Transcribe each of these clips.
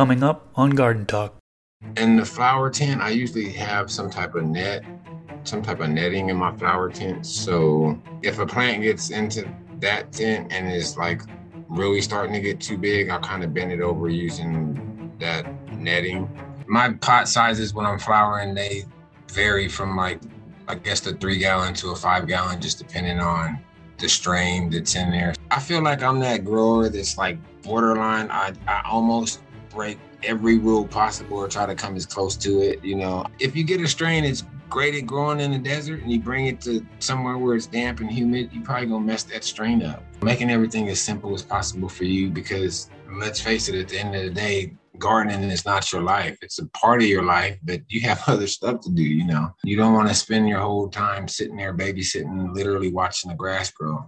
coming up on Garden Talk. In the flower tent, I usually have some type of net, some type of netting in my flower tent. So if a plant gets into that tent and is like really starting to get too big, I'll kind of bend it over using that netting. My pot sizes when I'm flowering, they vary from like, I guess the three gallon to a five gallon, just depending on the strain that's in there. I feel like I'm that grower that's like borderline. I, I almost break every rule possible or try to come as close to it. You know, if you get a strain that's great at growing in the desert and you bring it to somewhere where it's damp and humid, you probably gonna mess that strain up. Making everything as simple as possible for you because let's face it, at the end of the day, gardening is not your life. It's a part of your life, but you have other stuff to do, you know. You don't want to spend your whole time sitting there babysitting, literally watching the grass grow.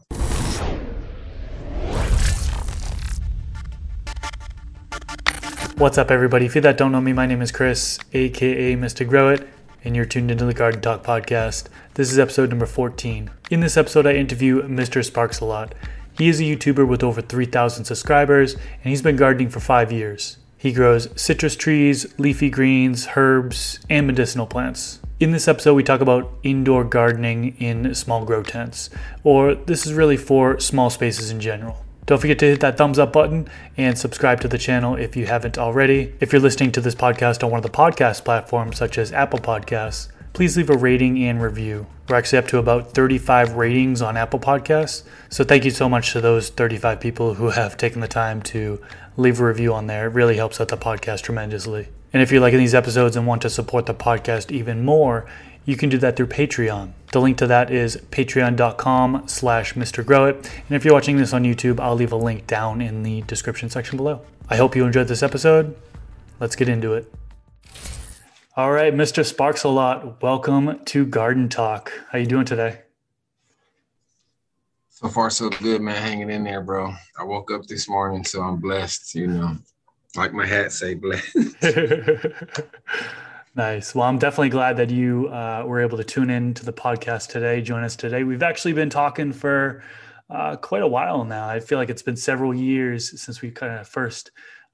What's up, everybody? If you that don't know me, my name is Chris, aka Mr. Grow It, and you're tuned into the Garden Talk podcast. This is episode number 14. In this episode, I interview Mr. Sparkzalot. He is a YouTuber with over 3,000 subscribers, and he's been gardening for five years. He grows citrus trees, leafy greens, herbs, and medicinal plants. In this episode, we talk about indoor gardening in small grow tents, or this is really for small spaces in general. Don't forget to hit that thumbs up button and subscribe to the channel if you haven't already. If you're listening to this podcast on one of the podcast platforms such as Apple Podcasts, please leave a rating and review. We're actually up to about 35 ratings on Apple Podcasts. So thank you so much to those 35 people who have taken the time to leave a review on there. It really helps out the podcast tremendously. And if you're liking these episodes and want to support the podcast even more, you can do that through Patreon. The link to that is patreon.com slash Mr. Growit. And if you're watching this on YouTube, I'll leave a link down in the description section below. I hope you enjoyed this episode. Let's get into it. All right, Mr. Sparkzalot. Welcome to Garden Talk. How you doing today? So far, so good, man. Hanging in there, bro. I woke up this morning, so I'm blessed. You know, like my hat say, blessed. nice. Well, I'm definitely glad that you uh, were able to tune in to the podcast today, join us today. We've actually been talking for uh, quite a while now. I feel like it's been several years since we kind of first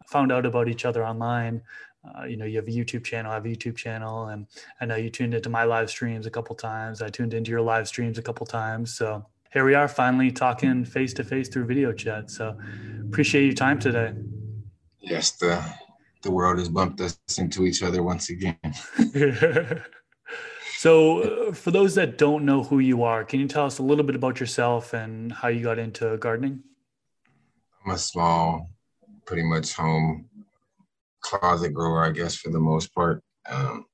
found out about each other online. Uh, you know, you have a YouTube channel, I have a YouTube channel, and I know you tuned into my live streams a couple times. I tuned into your live streams a couple times. So here we are finally talking face to face through video chat. So appreciate your time today. Yes, the the world has bumped us into each other once again. so, uh, for those that don't know who you are, can you tell us a little bit about yourself and how you got into gardening? I'm a small, pretty much home closet grower, I guess, for the most part. Um,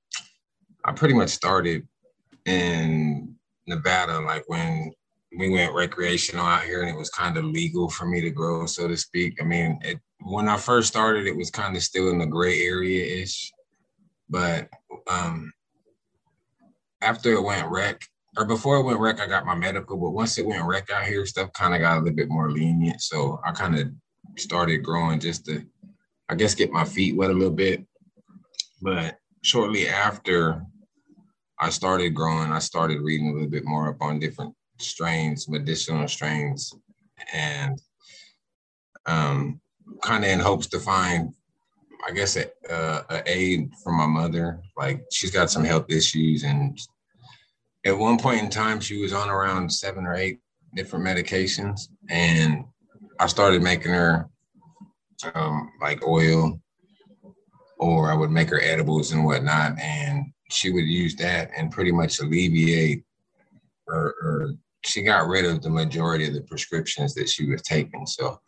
I pretty much started in Nevada, like when we went recreational out here and it was kind of legal for me to grow, so to speak. I mean, it, when I first started, it was kind of still in the gray area ish, but um, after it went rec, or before it went rec, I got my medical. But once it went rec out here, stuff kind of got a little bit more lenient. So I kind of started growing just to, I guess, get my feet wet a little bit. But shortly after I started growing, I started reading a little bit more up on different strains, medicinal strains, and um, kind of in hopes to find, I guess, a, uh, a aid from my mother. Like she's got some health issues, and at one point in time, she was on around seven or eight different medications, and I started making her um, like oil, or I would make her edibles and whatnot, and she would use that and pretty much alleviate or, or she got rid of the majority of the prescriptions that she was taking. So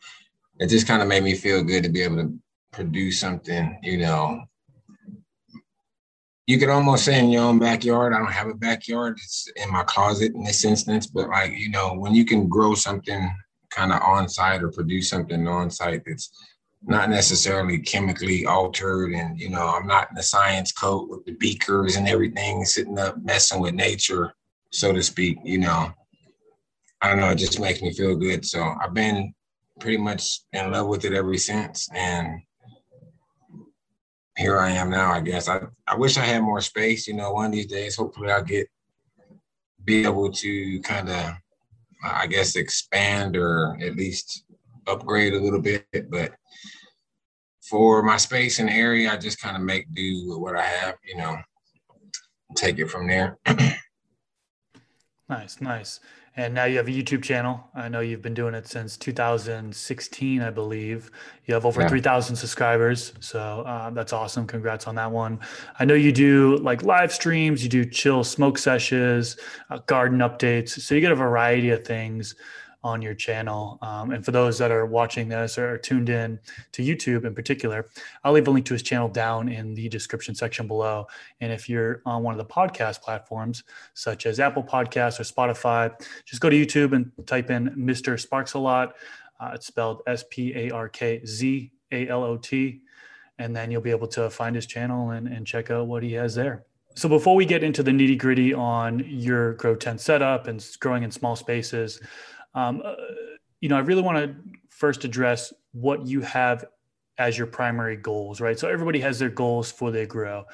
it just kind of made me feel good to be able to produce something, you know. You could almost say in your own backyard. I don't have a backyard. It's in my closet in this instance. But like, you know, when you can grow something kind of on site or produce something on site that's not necessarily chemically altered and you know i'm not in the science coat with the beakers and everything sitting up messing with nature so to speak you know i don't know it just makes me feel good so i've been pretty much in love with it ever since and here i am now i guess i, I wish i had more space you know one of these days hopefully i'll get be able to kind of i guess expand or at least upgrade a little bit but for my space and area, I just kind of make do with what I have, you know, take it from there. nice, nice. And now you have a YouTube channel. I know you've been doing it since 2016, I believe. You have over yeah. 3,000 subscribers. So uh, that's awesome. Congrats on that one. I know you do like live streams, you do chill smoke sessions, uh, garden updates. So you get a variety of things on your channel. Um, and for those that are watching this or tuned in to YouTube in particular, I'll leave a link to his channel down in the description section below. And if you're on one of the podcast platforms, such as Apple Podcasts or Spotify, just go to YouTube and type in Mr. Sparkzalot. Uh, it's spelled S P A R K Z A L O T. And then you'll be able to find his channel and, and check out what he has there. So before we get into the nitty gritty on your grow tent setup and growing in small spaces, um, uh, you know, I really want to first address what you have as your primary goals, right? So everybody has their goals for their grow.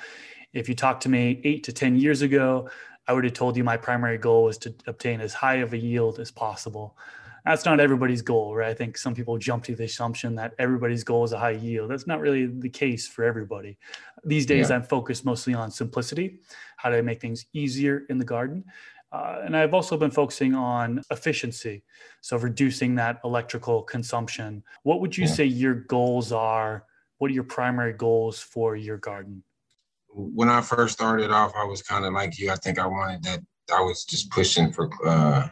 If you talked to me eight to 10 years ago, I would have told you my primary goal was to obtain as high of a yield as possible. That's not everybody's goal, right? I think some people jump to the assumption that everybody's goal is a high yield. That's not really the case for everybody. These days, yeah. I'm focused mostly on simplicity, how to make things easier in the garden. Uh, and I've also been focusing on efficiency, so reducing that electrical consumption. What would you yeah. say your goals are? What are your primary goals for your garden? When I first started off, I was kind of like you. I think I wanted that. I was just pushing for uh,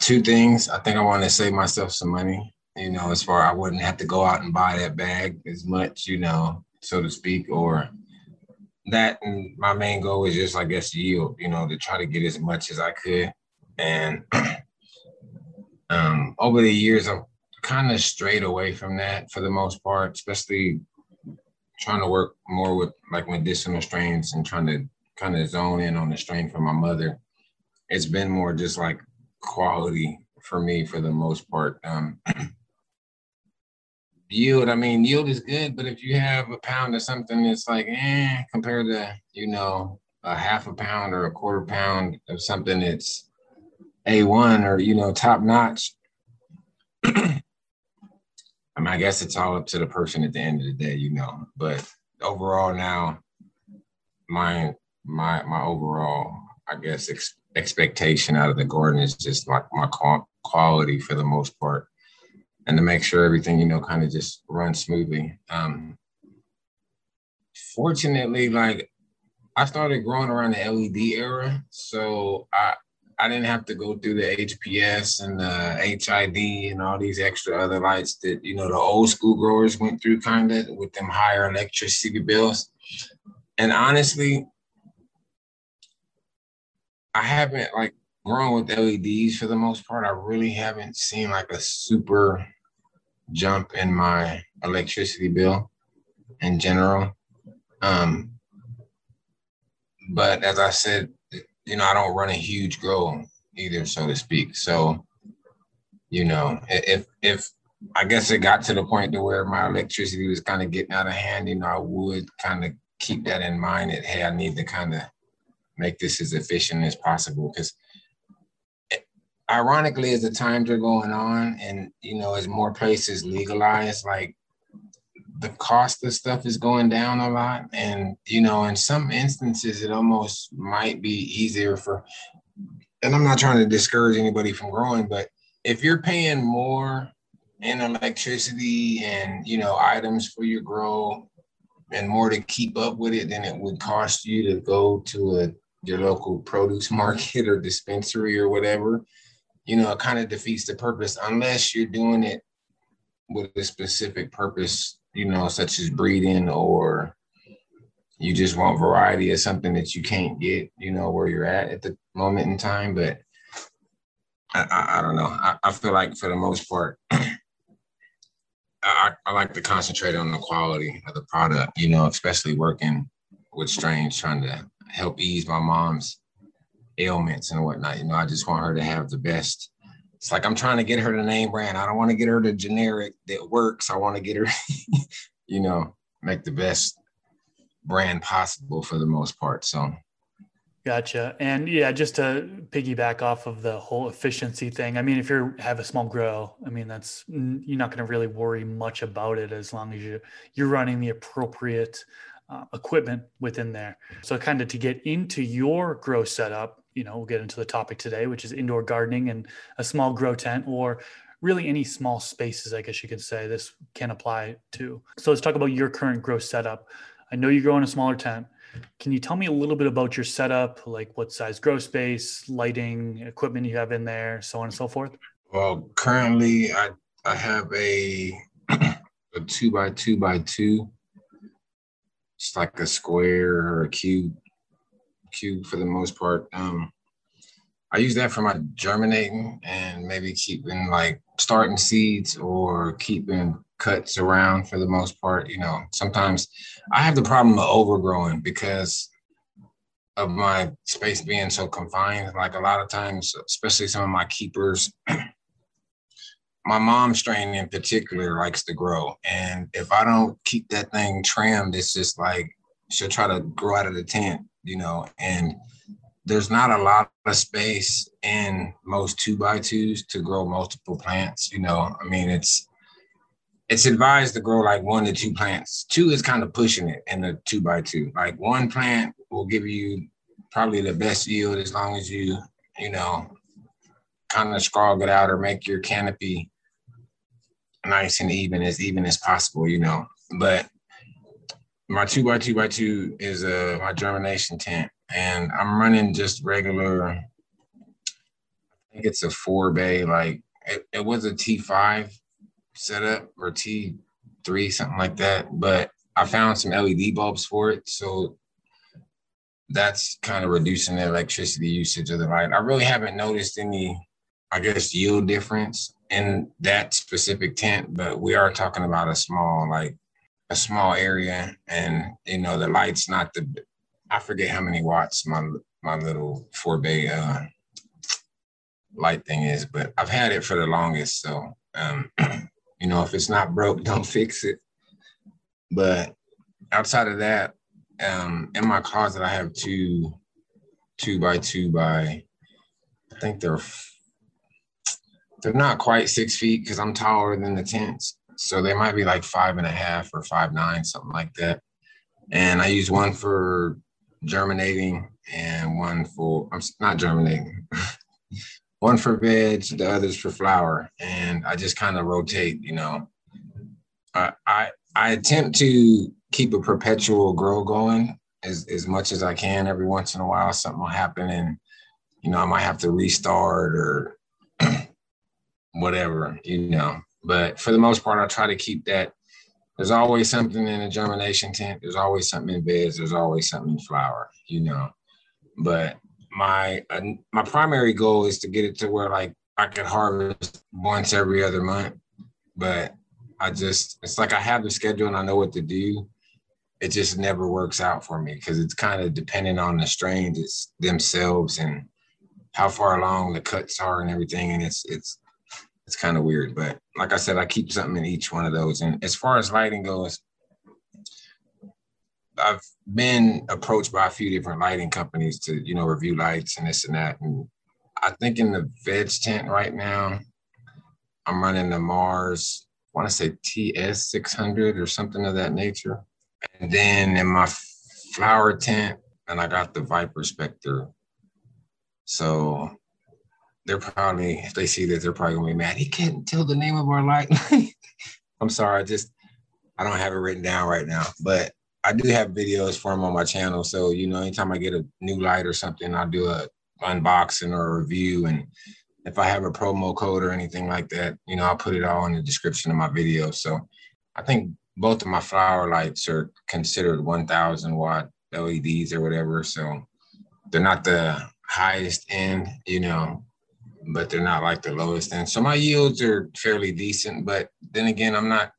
two things. I think I wanted to save myself some money. You know, as far I wouldn't have to go out and buy that bag as much. You know, so to speak, or that and my main goal was just I guess yield, you know, to try to get as much as I could. And um, over the years, I've kind of strayed away from that for the most part, especially trying to work more with like medicinal strains and trying to kind of zone in on the strain from my mother. It's been more just like quality for me for the most part. Um, yield, I mean, yield is good, but if you have a pound of something that's like, eh, compared to, you know, a half a pound or a quarter pound of something that's A1 or, you know, top notch, I mean, I guess it's all up to the person at the end of the day, you know. But overall, now, my my my overall, I guess, ex- expectation out of the garden is just like my quality for the most part and to make sure everything you know kind of just runs smoothly. Um, fortunately, like I started growing around the LED era, so I I didn't have to go through the HPS and the HID and all these extra other lights that you know the old school growers went through, kind of with them higher electricity bills. And honestly, I haven't like grown with LEDs for the most part. I really haven't seen like a super jump in my electricity bill in general. Um, but as I said, you know, I don't run a huge grow either, so to speak. So, you know, if if I guess it got to the point to where my electricity was kind of getting out of hand, you know, I would kind of keep that in mind that hey, I need to kind of make this as efficient as possible because ironically, as the times are going on, and you know, as more places legalize, like the cost of stuff is going down a lot, and you know, in some instances, it almost might be easier for. And I'm not trying to discourage anybody from growing, but if you're paying more in electricity and you know items for your grow and more to keep up with it than it would cost you to go to a your local produce market or dispensary or whatever you know, it kind of defeats the purpose unless you're doing it with a specific purpose, you know, such as breeding or you just want variety of something that you can't get, you know, where you're at at the moment in time. But I, I, I don't know. I, I, feel like for the most part, I, I like to concentrate on the quality of the product, you know, especially working with strains, trying to help ease my mom's ailments and whatnot. You know, I just want her to have the best. It's like I'm trying to get her the name brand. I don't want to get her the generic that works. I want to get her, you know, make the best brand possible for the most part. So Gotcha. And yeah, just to piggyback off of the whole efficiency thing. I mean, if you have a small grow, I mean, that's you're not going to really worry much about it as long as you you're running the appropriate uh, equipment within there. So, kind of to get into your grow setup, you know, we'll get into the topic today, which is indoor gardening and a small grow tent, or really any small spaces. I guess you could say this can apply to. So, let's talk about your current grow setup. I know you grow in a smaller tent can you tell me a little bit about your setup, like what size grow space, lighting, equipment you have in there, so on and so forth? Well, currently I I have a a two by two by two. It's like a square or a cube, cube for the most part. Um, I use that for my germinating and maybe keeping like starting seeds or keeping cuts around for the most part. You know, sometimes I have the problem of overgrowing because of my space being so confined. Like a lot of times, especially some of my keepers, my mom strain in particular likes to grow. And if I don't keep that thing trimmed, it's just like she'll try to grow out of the tent, you know, and there's not a lot of space in most two by twos to grow multiple plants. You know, I mean, it's it's advised to grow like one to two plants. Two is kind of pushing it in the two by two. Like one plant will give you probably the best yield as long as you, you know, kind of scrog it out or make your canopy nice and even, as even as possible, you know. But my two by two by two is uh my germination tent, and I'm running just regular. I think it's a four bay, like it, it was a T5 setup or T3, something like that. But I found some LED bulbs for it. So that's kind of reducing the electricity usage of the light. I really haven't noticed any, I guess, yield difference in that specific tent, but we are talking about a small, like a small area. And, you know, the light's not the, I forget how many watts my, my little four bay uh, light thing is, but I've had it for the longest. So, um, You know, if it's not broke, don't fix it. But outside of that, um, in my closet, I have two two by two by, I think they're they're not quite six feet because I'm taller than the tents. So they might be like five and a half or five nine, something like that. And I use one for germinating and one for I'm not germinating, one for veg, the others for flower, and I just kind of rotate. You know, I, I I attempt to keep a perpetual grow going as as much as I can. Every once in a while, something will happen, and you know I might have to restart or whatever. You know, but for the most part, I try to keep that. There's always something in a germination tent. There's always something in beds. There's always something in flower. You know, but my uh, my primary goal is to get it to where like I could harvest once every other month, but I just it's like I have the schedule and I know what to do. It just never works out for me because it's kind of dependent on the strains themselves and how far along the cuts are and everything. And it's it's it's kind of weird. But like I said, I keep something in each one of those. And as far as lighting goes, I've been approached by a few different lighting companies to, you know, review lights and this and that. And I think in the veg tent right now, I'm running the Mars, I want to say TS 600 or something of that nature. And then in my flower tent, and I got the Viparspectra. So they're probably, if they see that, they're probably gonna be mad. He can't tell the name of our light. I'm sorry, I just I don't have it written down right now. But I do have videos for them on my channel. So, you know, anytime I get a new light or something, I'll do a unboxing or a review. And if I have a promo code or anything like that, you know, I'll put it all in the description of my video. So I think both of my flower lights are considered 1000 watt LEDs or whatever. So they're not the highest end, you know, but they're not like the lowest end. So my yields are fairly decent. But then again, I'm not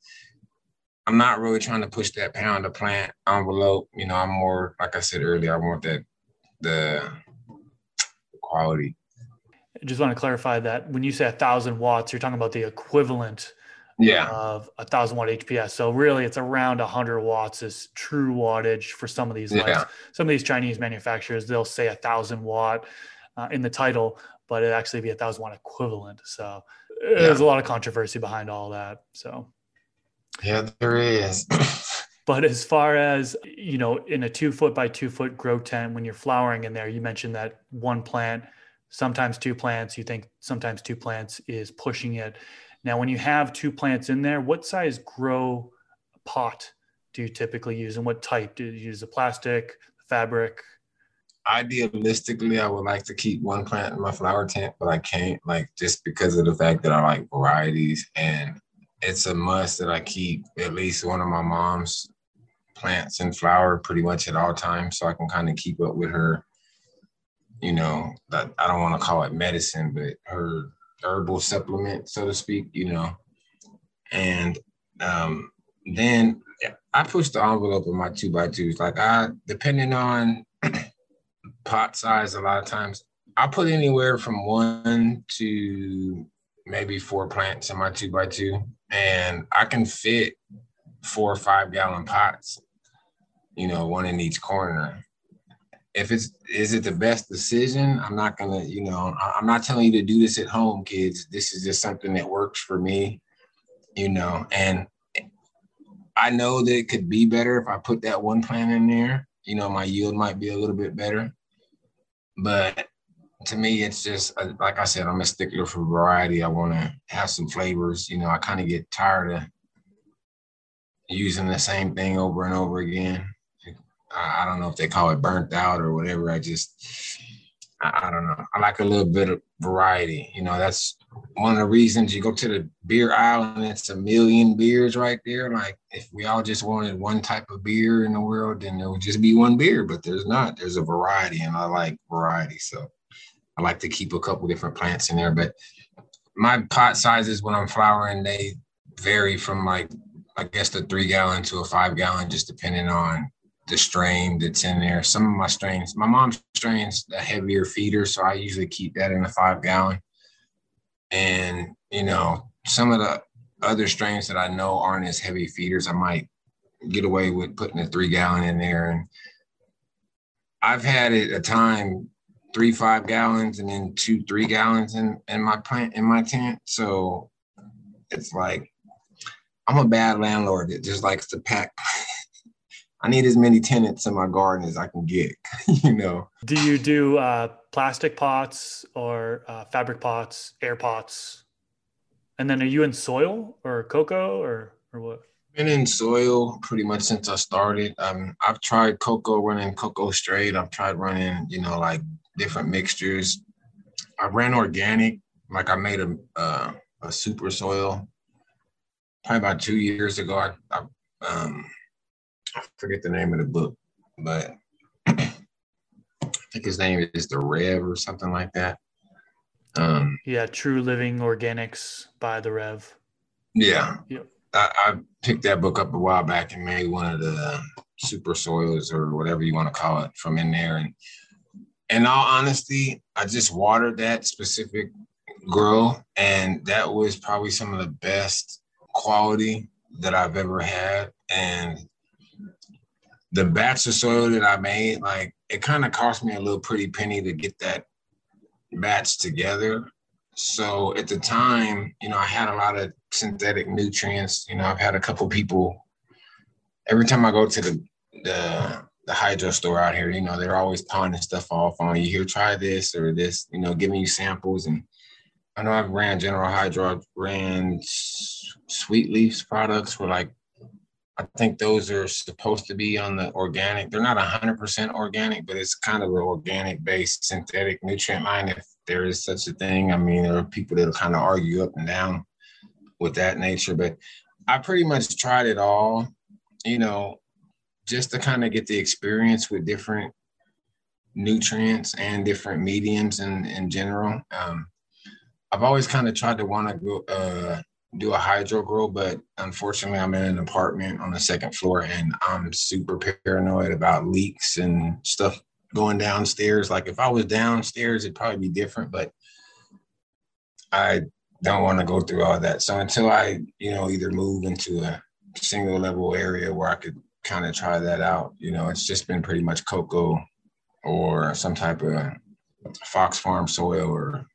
I'm not really trying to push that pound of plant envelope. You know, I'm more like I said earlier. I want that the quality. I just want to clarify that when you say a thousand watts, you're talking about the equivalent yeah. of a thousand watt HPS. So really, it's around a hundred watts is true wattage for some of these lights. Yeah. Some of these Chinese manufacturers they'll say a thousand watt uh, in the title, but it actually be a thousand watt equivalent. So there's a lot of controversy behind all that. So Yeah, there is. But as far as you know, in a two foot by two foot grow tent, when you're flowering in there, you mentioned that one plant, sometimes two plants. You think sometimes two plants is pushing it. Now, when you have two plants in there, what size grow pot do you typically use, and what type do you use? The plastic, fabric? Idealistically, I would like to keep one plant in my flower tent, but I can't, like, just because of the fact that I like varieties and it's a must that I keep at least one of my mom's plants in flower pretty much at all times so I can kind of keep up with her, you know, that I don't want to call it medicine, but her herbal supplement, so to speak, you know. And um, then I push the envelope of my two by twos. Like I, depending on pot size, a lot of times I put anywhere from one to maybe four plants in my two by two, and I can fit four or five gallon pots you know, one in each corner. If it's is it the best decision? I'm not gonna, you know, I'm not telling you to do this at home, kids. This is just something that works for me, you know, and I know that it could be better if I put that one plant in there. You know, my yield might be a little bit better. But to me, it's just uh, like I said, I'm a stickler for variety. I want to have some flavors. You know, I kind of get tired of using the same thing over and over again. I don't know if they call it burnt out or whatever. I just, I, don't know. I like a little bit of variety. You know, that's one of the reasons you go to the beer aisle and it's a million beers right there. Like if we all just wanted one type of beer in the world, then there would just be one beer, but there's not. There's a variety and I like variety. So I like to keep a couple different plants in there. But my pot sizes when I'm flowering, they vary from like I guess the three gallon to a five gallon, just depending on the strain that's in there. Some of my strains, my mom's strains a heavier feeder, so I usually keep that in a five gallon. And you know, some of the other strains that I know aren't as heavy feeders, I might get away with putting a three gallon in there. And I've had it a time three five gallons and then two three gallons in in my plant in my tent. So it's like I'm a bad landlord that just likes to pack I need as many tenants in my garden as I can get, you know. Do you do uh, plastic pots or uh, fabric pots, air pots? And then are you in soil or coco or, or what? Been in soil pretty much since I started. Um, I've tried coco running coco straight. I've tried running, you know, like different mixtures. I ran organic, like I made a uh, a super soil probably about two years ago. I, I um, I forget the name of the book, but I think his name is the Rev or something like that. Um, yeah, True Living Organics by the Rev. Yeah. Yep. I, I, picked that book up a while back and made one of the super soils or whatever you want to call it from in there. And in all honesty, I just watered that specific grow, and that was probably some of the best quality that I've ever had. And the batch of soil that I made, like it kind of cost me a little pretty penny to get that batch together. So at the time, you know, I had a lot of synthetic nutrients. You know, I've had a couple people every time I go to the the the hydro store out here, you know, they're always pawning stuff off on you. Here, try this or this, you know, giving you samples. And I know I've ran General Hydro, I've ran Sweet Leaves products for like I think those are supposed to be on the organic. They're not 100% organic, but it's kind of an organic based synthetic nutrient line, if there is such a thing. I mean, there are people that kind of argue up and down with that nature, but I pretty much tried it all, you know, just to kind of get the experience with different nutrients and different mediums in, in general. Um, I've always kind of tried to want to go, uh, do a hydro grow, but unfortunately, I'm in an apartment on the second floor and I'm super paranoid about leaks and stuff going downstairs. Like if I was downstairs, it'd probably be different, but I don't want to go through all that. So until I, you know, either move into a single level area where I could kind of try that out, you know, it's just been pretty much coco or some type of Fox Farm soil or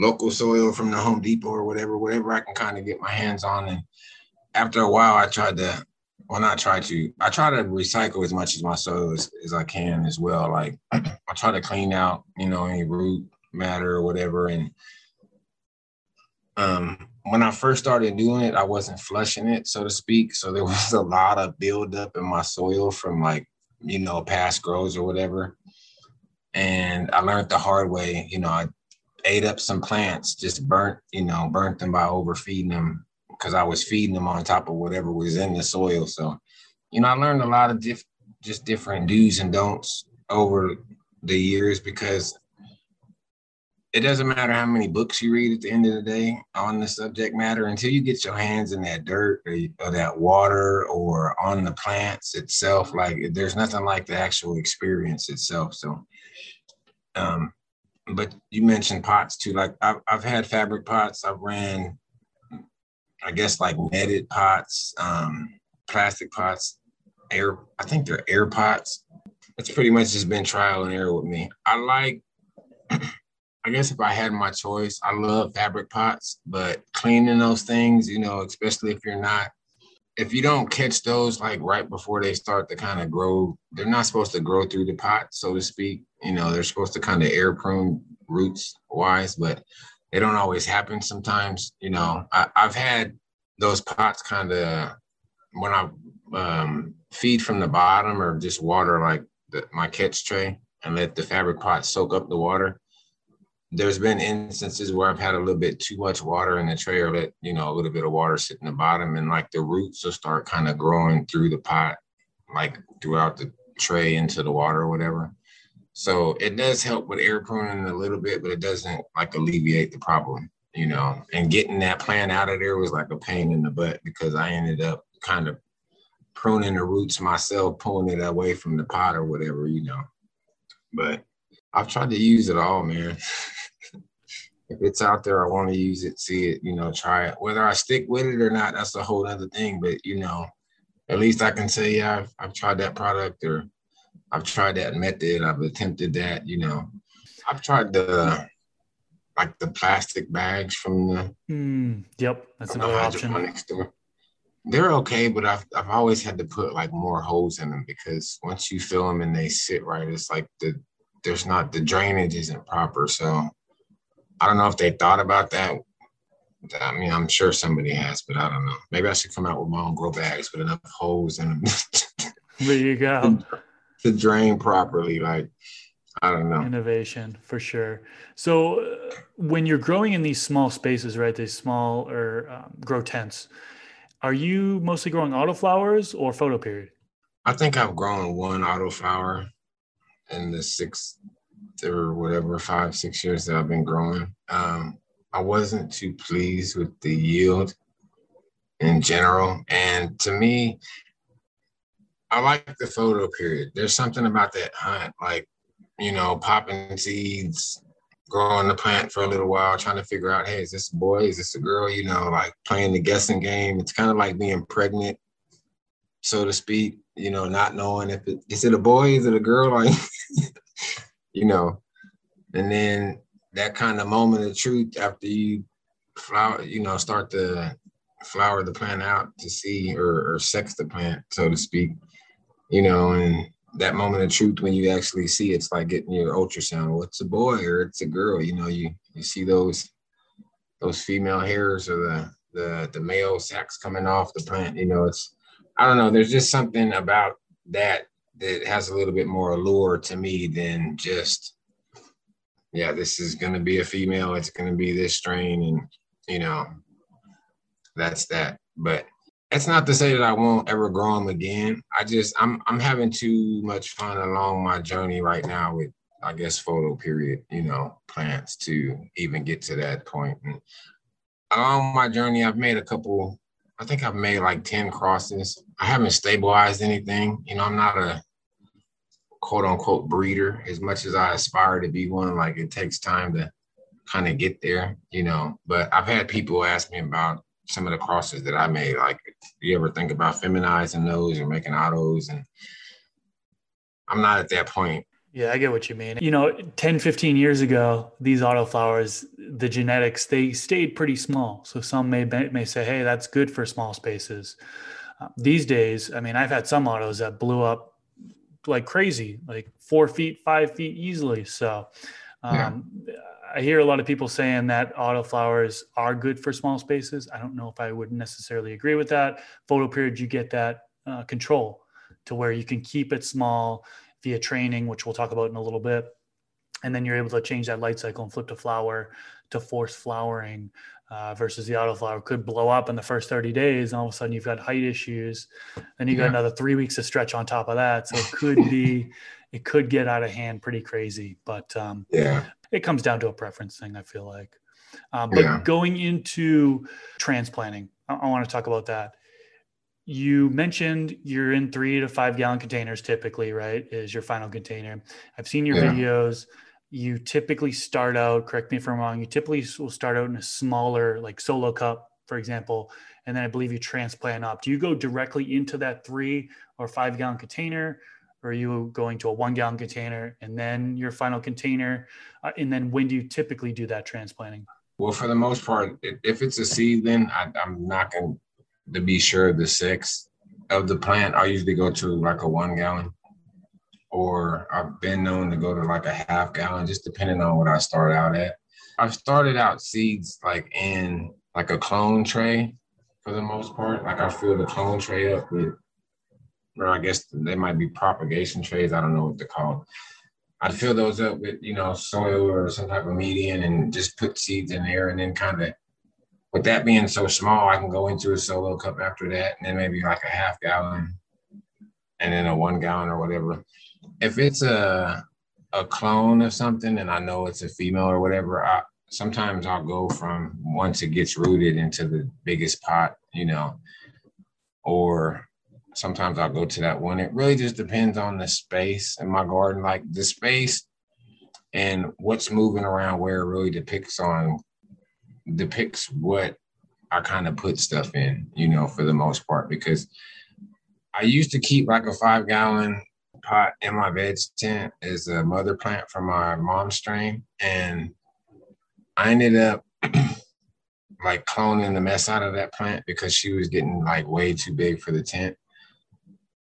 local soil from the Home Depot or whatever, whatever I can kind of get my hands on. And after a while, I tried to, well, not try to, I try to recycle as much as my soil as, as I can as well. Like I try to clean out, you know, any root matter or whatever. And um, when I first started doing it, I wasn't flushing it, so to speak. So there was a lot of buildup in my soil from like, you know, past grows or whatever. And I learned the hard way, you know, I ate up some plants, just burnt, you know, burnt them by overfeeding them because I was feeding them on top of whatever was in the soil. So, you know, I learned a lot of diff- just different do's and don'ts over the years because it doesn't matter how many books you read at the end of the day on the subject matter until you get your hands in that dirt or, or, that water or on the plants itself like there's nothing like the actual experience itself so um but you mentioned pots too. Like i've, I've had fabric pots. I've ran i guess like netted pots um plastic pots air i think they're air pots. It's pretty much just been trial and error with me. I like I guess if I had my choice, I love fabric pots, but cleaning those things, you know, especially if you're not, if you don't catch those like right before they start to kind of grow, they're not supposed to grow through the pot, so to speak. You know, they're supposed to kind of air prune roots wise, but they don't always happen sometimes. You know, I, have had those pots kind of when I um, feed from the bottom or just water like the, my catch tray and let the fabric pot soak up the water there's been instances where I've had a little bit too much water in the tray or let, you know, a little bit of water sit in the bottom and like the roots will start kind of growing through the pot, like throughout the tray into the water or whatever. So it does help with air pruning a little bit, but it doesn't like alleviate the problem, you know. And getting that plant out of there was like a pain in the butt because I ended up kind of pruning the roots myself, pulling it away from the pot or whatever, you know. But I've tried to use it all, man. if it's out there, I want to use it, see it, you know, try it. Whether I stick with it or not, that's a whole other thing. But you know, at least I can say, yeah, I've, I've tried that product or I've tried that method. I've attempted that. You know, I've tried the like the plastic bags from the. Mm, yep, that's another option. Store. They're okay, but I've I've always had to put like more holes in them because once you fill them and they sit right, it's like the there's not the drainage isn't proper. So I don't know if they thought about that. I mean, I'm sure somebody has, but I don't know. Maybe I should come out with my own grow bags with enough holes in them. there you go. to drain properly. Like, I don't know. Innovation for sure. So, uh, when you're growing in these small spaces, right? These small or um, grow tents, are you mostly growing autoflowers or photo period? I think I've grown one autoflower in the six or whatever five six years that I've been growing. Um, I wasn't too pleased with the yield in general, and to me, I like the photo period. There's something about that hunt, like you know, popping seeds, growing the plant for a little while, trying to figure out, hey, is this a boy? Is this a girl? You know, like playing the guessing game. It's kind of like being pregnant, so to speak you know, not knowing if it is it a boy, is it a girl, like you know, and then that kind of moment of truth after you flower, you know, start to flower the plant out to see or, or sex the plant, so to speak, you know, and that moment of truth when you actually see it's like getting your ultrasound. Well, it's a boy or it's a girl, you know, you you see those those female hairs or the the the male sacs coming off the plant, you know, it's I don't know. There's just something about that that has a little bit more allure to me than just, yeah, this is going to be a female. It's going to be this strain, and you know, that's that. But that's not to say that I won't ever grow them again. I just I'm I'm having too much fun along my journey right now with I guess photo period, you know, plants to even get to that point. And along my journey, I've made a couple I think I've made like 10 crosses. I haven't stabilized anything. You know, I'm not a quote unquote breeder as much as I aspire to be one. Like it takes time to kind of get there, you know. But I've had people ask me about some of the crosses that I made. Like, do you ever think about feminizing those or making autos? And I'm not at that point. Yeah, I get what you mean. You know, 10, 15 years ago, these autoflowers, the genetics, they stayed pretty small. So some may may say, hey, that's good for small spaces. Uh, these days, I mean, I've had some autos that blew up like crazy, like four feet, five feet easily. So um, yeah. I hear a lot of people saying that autoflowers are good for small spaces. I don't know if I would necessarily agree with that. Photo periods, you get that uh, control to where you can keep it small via training, which we'll talk about in a little bit. And then you're able to change that light cycle and flip to flower to force flowering uh, versus the autoflower could blow up in the first 30 days. And all of a sudden you've got height issues. Then you got yeah. another three weeks of stretch on top of that. So it could be, it could get out of hand pretty crazy. But um, yeah, it comes down to a preference thing, I feel like. Um, but yeah. going into transplanting, I, I want to talk about that. You mentioned you're in three to five gallon containers typically, right? Is your final container. I've seen your yeah. videos. You typically start out, correct me if I'm wrong, you typically will start out in a smaller, like solo cup, for example, and then I believe you transplant up. Do you go directly into that three or five gallon container? or are you going to a one gallon container and then your final container? Uh, and then when do you typically do that transplanting? Well, for the most part, if it's a seed, then I, am not going to be sure of the sex of the plant. I usually go to like a one gallon, or I've been known to go to like a half gallon, just depending on what I start out at. I've started out seeds like in like a clone tray for the most part. Like I fill the clone tray up with or I guess they might be propagation trays. I don't know what they're called. I'd fill those up with, you know, soil or some type of medium and just put seeds in there. And then kind of, with that being so small, I can go into a solo cup after that and then maybe like a half gallon and then a one gallon or whatever. If it's a, a clone of something and I know it's a female or whatever, I, sometimes I'll go from once it gets rooted into the biggest pot, you know, or sometimes I'll go to that one. It really just depends on the space in my garden, like the space and what's moving around where it really depicts on depicts what I kind of put stuff in, you know, for the most part, because I used to keep like a five gallon pot in my veg tent is a mother plant from my mom's strain. And I ended up like cloning the mess out of that plant because she was getting like way too big for the tent.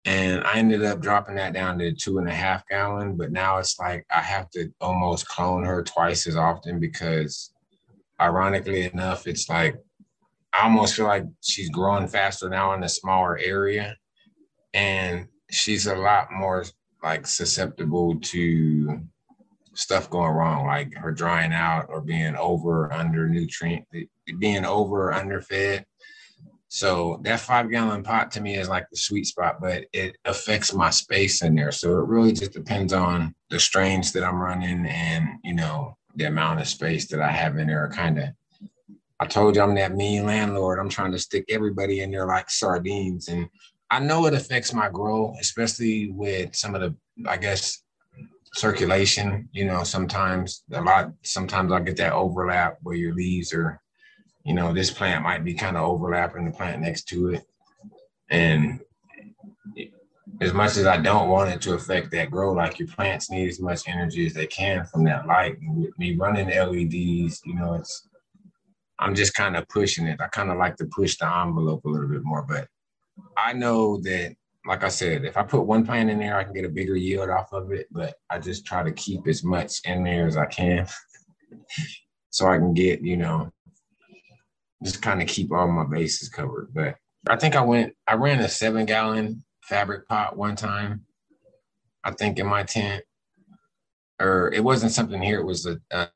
And I ended up dropping that down to two and a half gallon, but now it's like I have to almost clone her twice as often because ironically enough, it's like I almost feel like she's growing faster now in a smaller area. And she's a lot more like susceptible to stuff going wrong, like her drying out or being over under nutrient, being over underfed. So that five gallon pot to me is like the sweet spot, but it affects my space in there. So it really just depends on the strains that I'm running and, you know, the amount of space that I have in there. Kind of, I told you I'm that mean landlord. I'm trying to stick everybody in there like sardines. And I know it affects my growth, especially with some of the, I guess, circulation. You know, sometimes a lot, sometimes I get that overlap where your leaves are you know, this plant might be kind of overlapping the plant next to it. And as much as I don't want it to affect that grow, like your plants need as much energy as they can from that light. With me running LEDs, you know, it's I'm just kind of pushing it. I kind of like to push the envelope a little bit more. But I know that, like I said, if I put one plant in there, I can get a bigger yield off of it. But I just try to keep as much in there as I can. so I can get, you know, just kind of keep all my bases covered. But I think I went, I ran a seven gallon fabric pot one time, I think in my tent. Or it wasn't something here, it was a, a,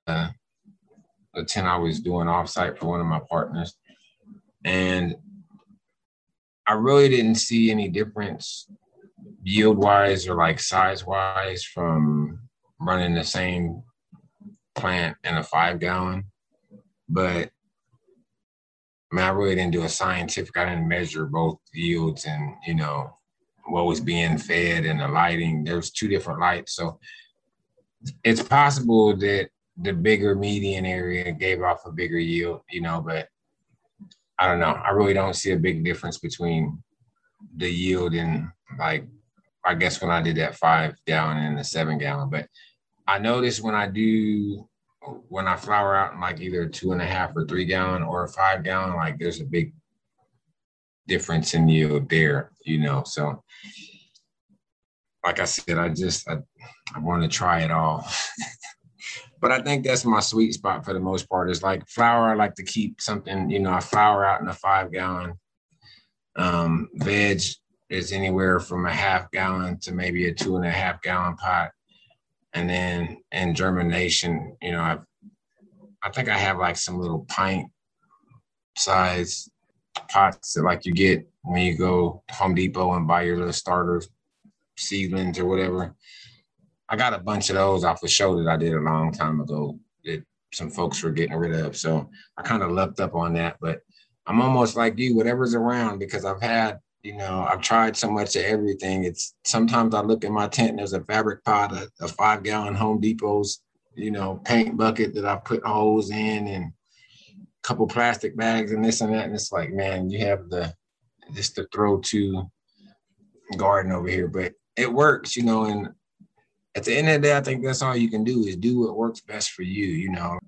a tent I was doing offsite for one of my partners. And I really didn't see any difference yield wise or like size wise from running the same plant in a five gallon. But I mean, I really didn't do a scientific. I didn't measure both yields and you know what was being fed and the lighting. There was two different lights, so it's possible that the bigger median area gave off a bigger yield, you know, but I don't know. I really don't see a big difference between the yield and like I guess when I did that five gallon and the seven gallon. But I notice when I do when I flower out in like either two and a half or three gallon or a five gallon, like there's a big difference in yield there, you know. So like I said, I just I, I want to try it all. but I think that's my sweet spot for the most part. Is like flower. I like to keep something, you know, I flower out in a five gallon. Um, veg is anywhere from a half gallon to maybe a two and a half gallon pot. And then in germination, you know, I I think I have like some little pint size pots that like you get when you go Home Depot and buy your little starters seedlings or whatever. I got a bunch of those off a show that I did a long time ago that some folks were getting rid of. So I kind of lucked up on that. But I'm almost like you, whatever's around, because I've had, you know, I've tried so much of everything. It's sometimes I look in my tent and there's a fabric pot, a, a five gallon Home Depot's, you know, paint bucket that I put holes in and a couple plastic bags and this and that. And it's like, man, you have the just to throw to garden over here. But it works, you know, and at the end of the day, I think that's all you can do is do what works best for you, you know.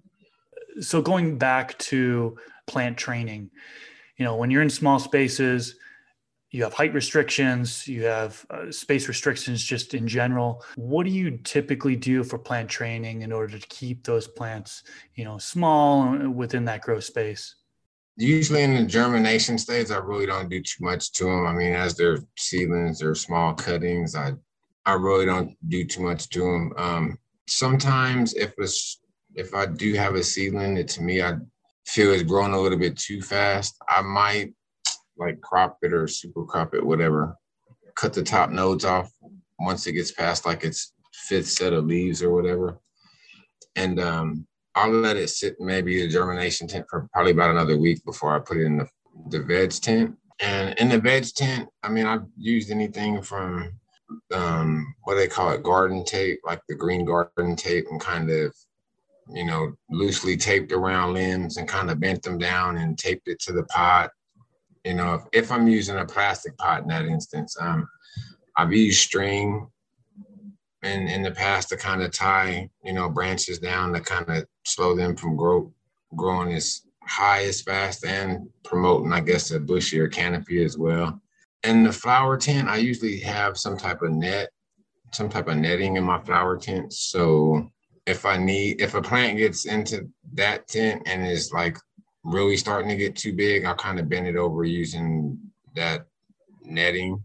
So going back to plant training, you know, when you're in small spaces, you have height restrictions, you have uh, space restrictions just in general. What do you typically do for plant training in order to keep those plants, you know, small within that growth space? Usually in the germination stage, I really don't do too much to them. I mean, as they're seedlings, they're small cuttings. I I really don't do too much to them. Um, sometimes if it's if I do have a seedling that to me I feel is growing a little bit too fast, I might like crop it or super crop it, whatever. Cut the top nodes off once it gets past like its fifth set of leaves or whatever. And um, I'll let it sit maybe the germination tent for probably about another week before I put it in the, the veg tent. And in the veg tent, I mean, I've used anything from um, what do they call it, garden tape, like the green garden tape, and kind of, you know, loosely taped around limbs and kind of bent them down and taped it to the pot. You know, if, if I'm using a plastic pot in that instance, um, I've used string in in the past to kind of tie, you know, branches down to kind of slow them from grow growing as high as fast and promoting, I guess, a bushier canopy as well. In the flower tent, I usually have some type of net, some type of netting in my flower tent. So if I need, if a plant gets into that tent and is like really starting to get too big, I'll kind of bend it over using that netting.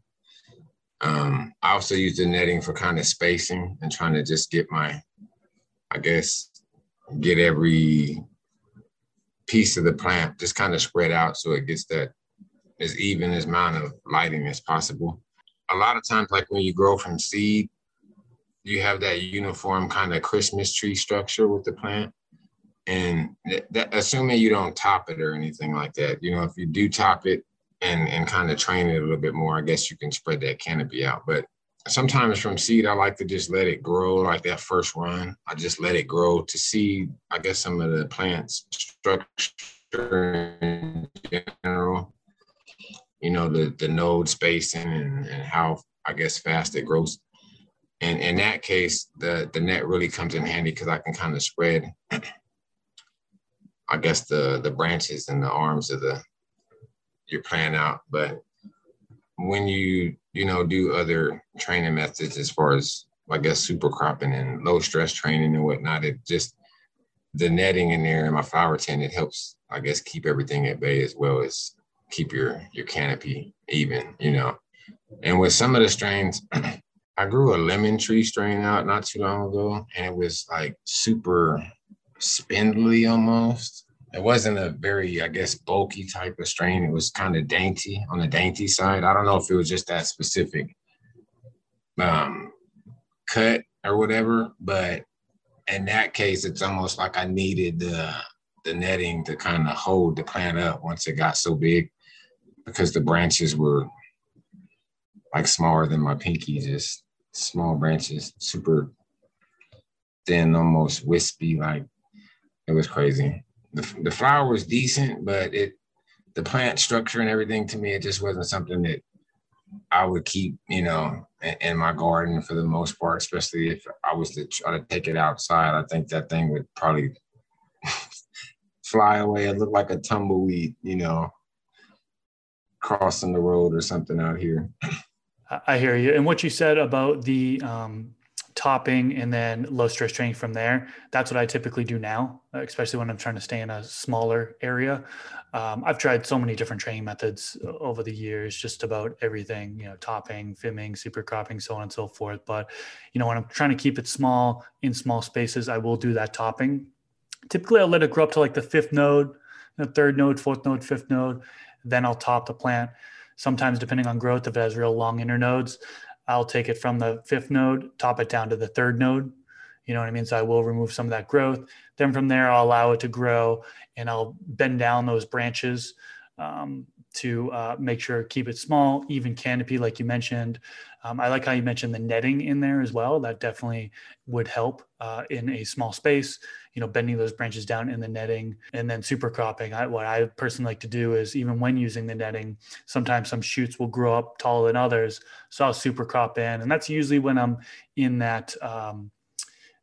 Um, I also use the netting for kind of spacing and trying to just get my, I guess, get every piece of the plant just kind of spread out so it gets that as even as amount of lighting as possible. A lot of times, like when you grow from seed, you have that uniform kind of Christmas tree structure with the plant. And that, assuming you don't top it or anything like that, you know, if you do top it and, and kind of train it a little bit more, I guess you can spread that canopy out. But sometimes from seed, I like to just let it grow like that first run. I just let it grow to see, I guess, some of the plant's structure in general you know, the the node spacing and, and how I guess fast it grows. And in that case, the the net really comes in handy because I can kind of spread, I guess the the branches and the arms of the your plant out. But when you you know do other training methods as far as I guess super cropping and low stress training and whatnot, it just the netting in there in my flower tent it helps I guess keep everything at bay as well as keep your your canopy even, you know. And with some of the strains, I grew a lemon tree strain out not too long ago, and it was like super spindly almost. It wasn't a very, I guess, bulky type of strain. It was kind of dainty on the dainty side. I don't know if it was just that specific um, cut or whatever, but in that case, it's almost like I needed the the netting to kind of hold the plant up once it got so big because the branches were like smaller than my pinky, just small branches, super thin, almost wispy. Like it was crazy. The, the flower was decent, but it the plant structure and everything to me, it just wasn't something that I would keep, you know, in, in, my garden for the most part, especially if I was to try to take it outside. I think that thing would probably fly away. It looked like a tumbleweed, you know, crossing the road or something out here. I hear you. And what you said about the um, topping and then low stress training from there. That's what I typically do now, especially when I'm trying to stay in a smaller area. Um, I've tried so many different training methods over the years, just about everything, you know, topping, fimming, super cropping, so on and so forth. But, you know, when I'm trying to keep it small in small spaces, I will do that topping. Typically, I'll let it grow up to like the fifth node, the third node, fourth node, fifth node. Then I'll top the plant. Sometimes, depending on growth, if it has real long internodes, I'll take it from the fifth node, top it down to the third node. You know what I mean? So I will remove some of that growth. Then from there, I'll allow it to grow and I'll bend down those branches um, to uh, make sure keep it small, even canopy, like you mentioned. Um, I like how you mentioned the netting in there as well. That definitely would help uh, in a small space. You know, bending those branches down in the netting, and then super cropping. I, what I personally like to do is even when using the netting, sometimes some shoots will grow up taller than others, so I'll super crop in, and that's usually when I'm in that. Um,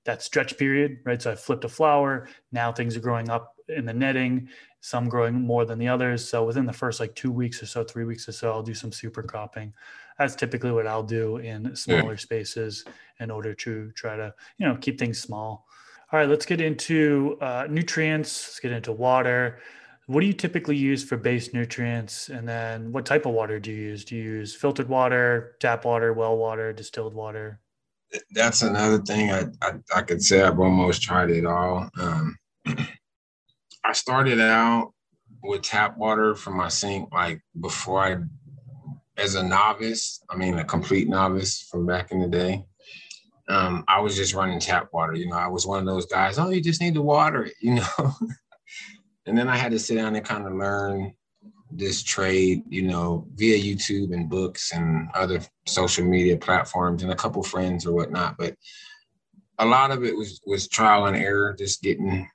that stretch period, right? So I flipped a flower. Now things are growing up in the netting, some growing more than the others. So within the first like two weeks or so, three weeks or so, I'll do some super cropping that's typically what I'll do in smaller yeah. spaces in order to try to, you know, keep things small. All right, let's get into uh, nutrients. Let's get into water. What do you typically use for base nutrients? And then what type of water do you use? Do you use filtered water, tap water, well water, distilled water? That's another thing I, I, I could say I've almost tried it all. Um, I started out with tap water from my sink like before I as a novice, I mean, a complete novice from back in the day, um, I was just running tap water. You know, I was one of those guys, oh, you just need to water it, you know? and then I had to sit down and kind of learn this trade, you know, via YouTube and books and other social media platforms and a couple friends or whatnot. But a lot of it was was trial and error, just getting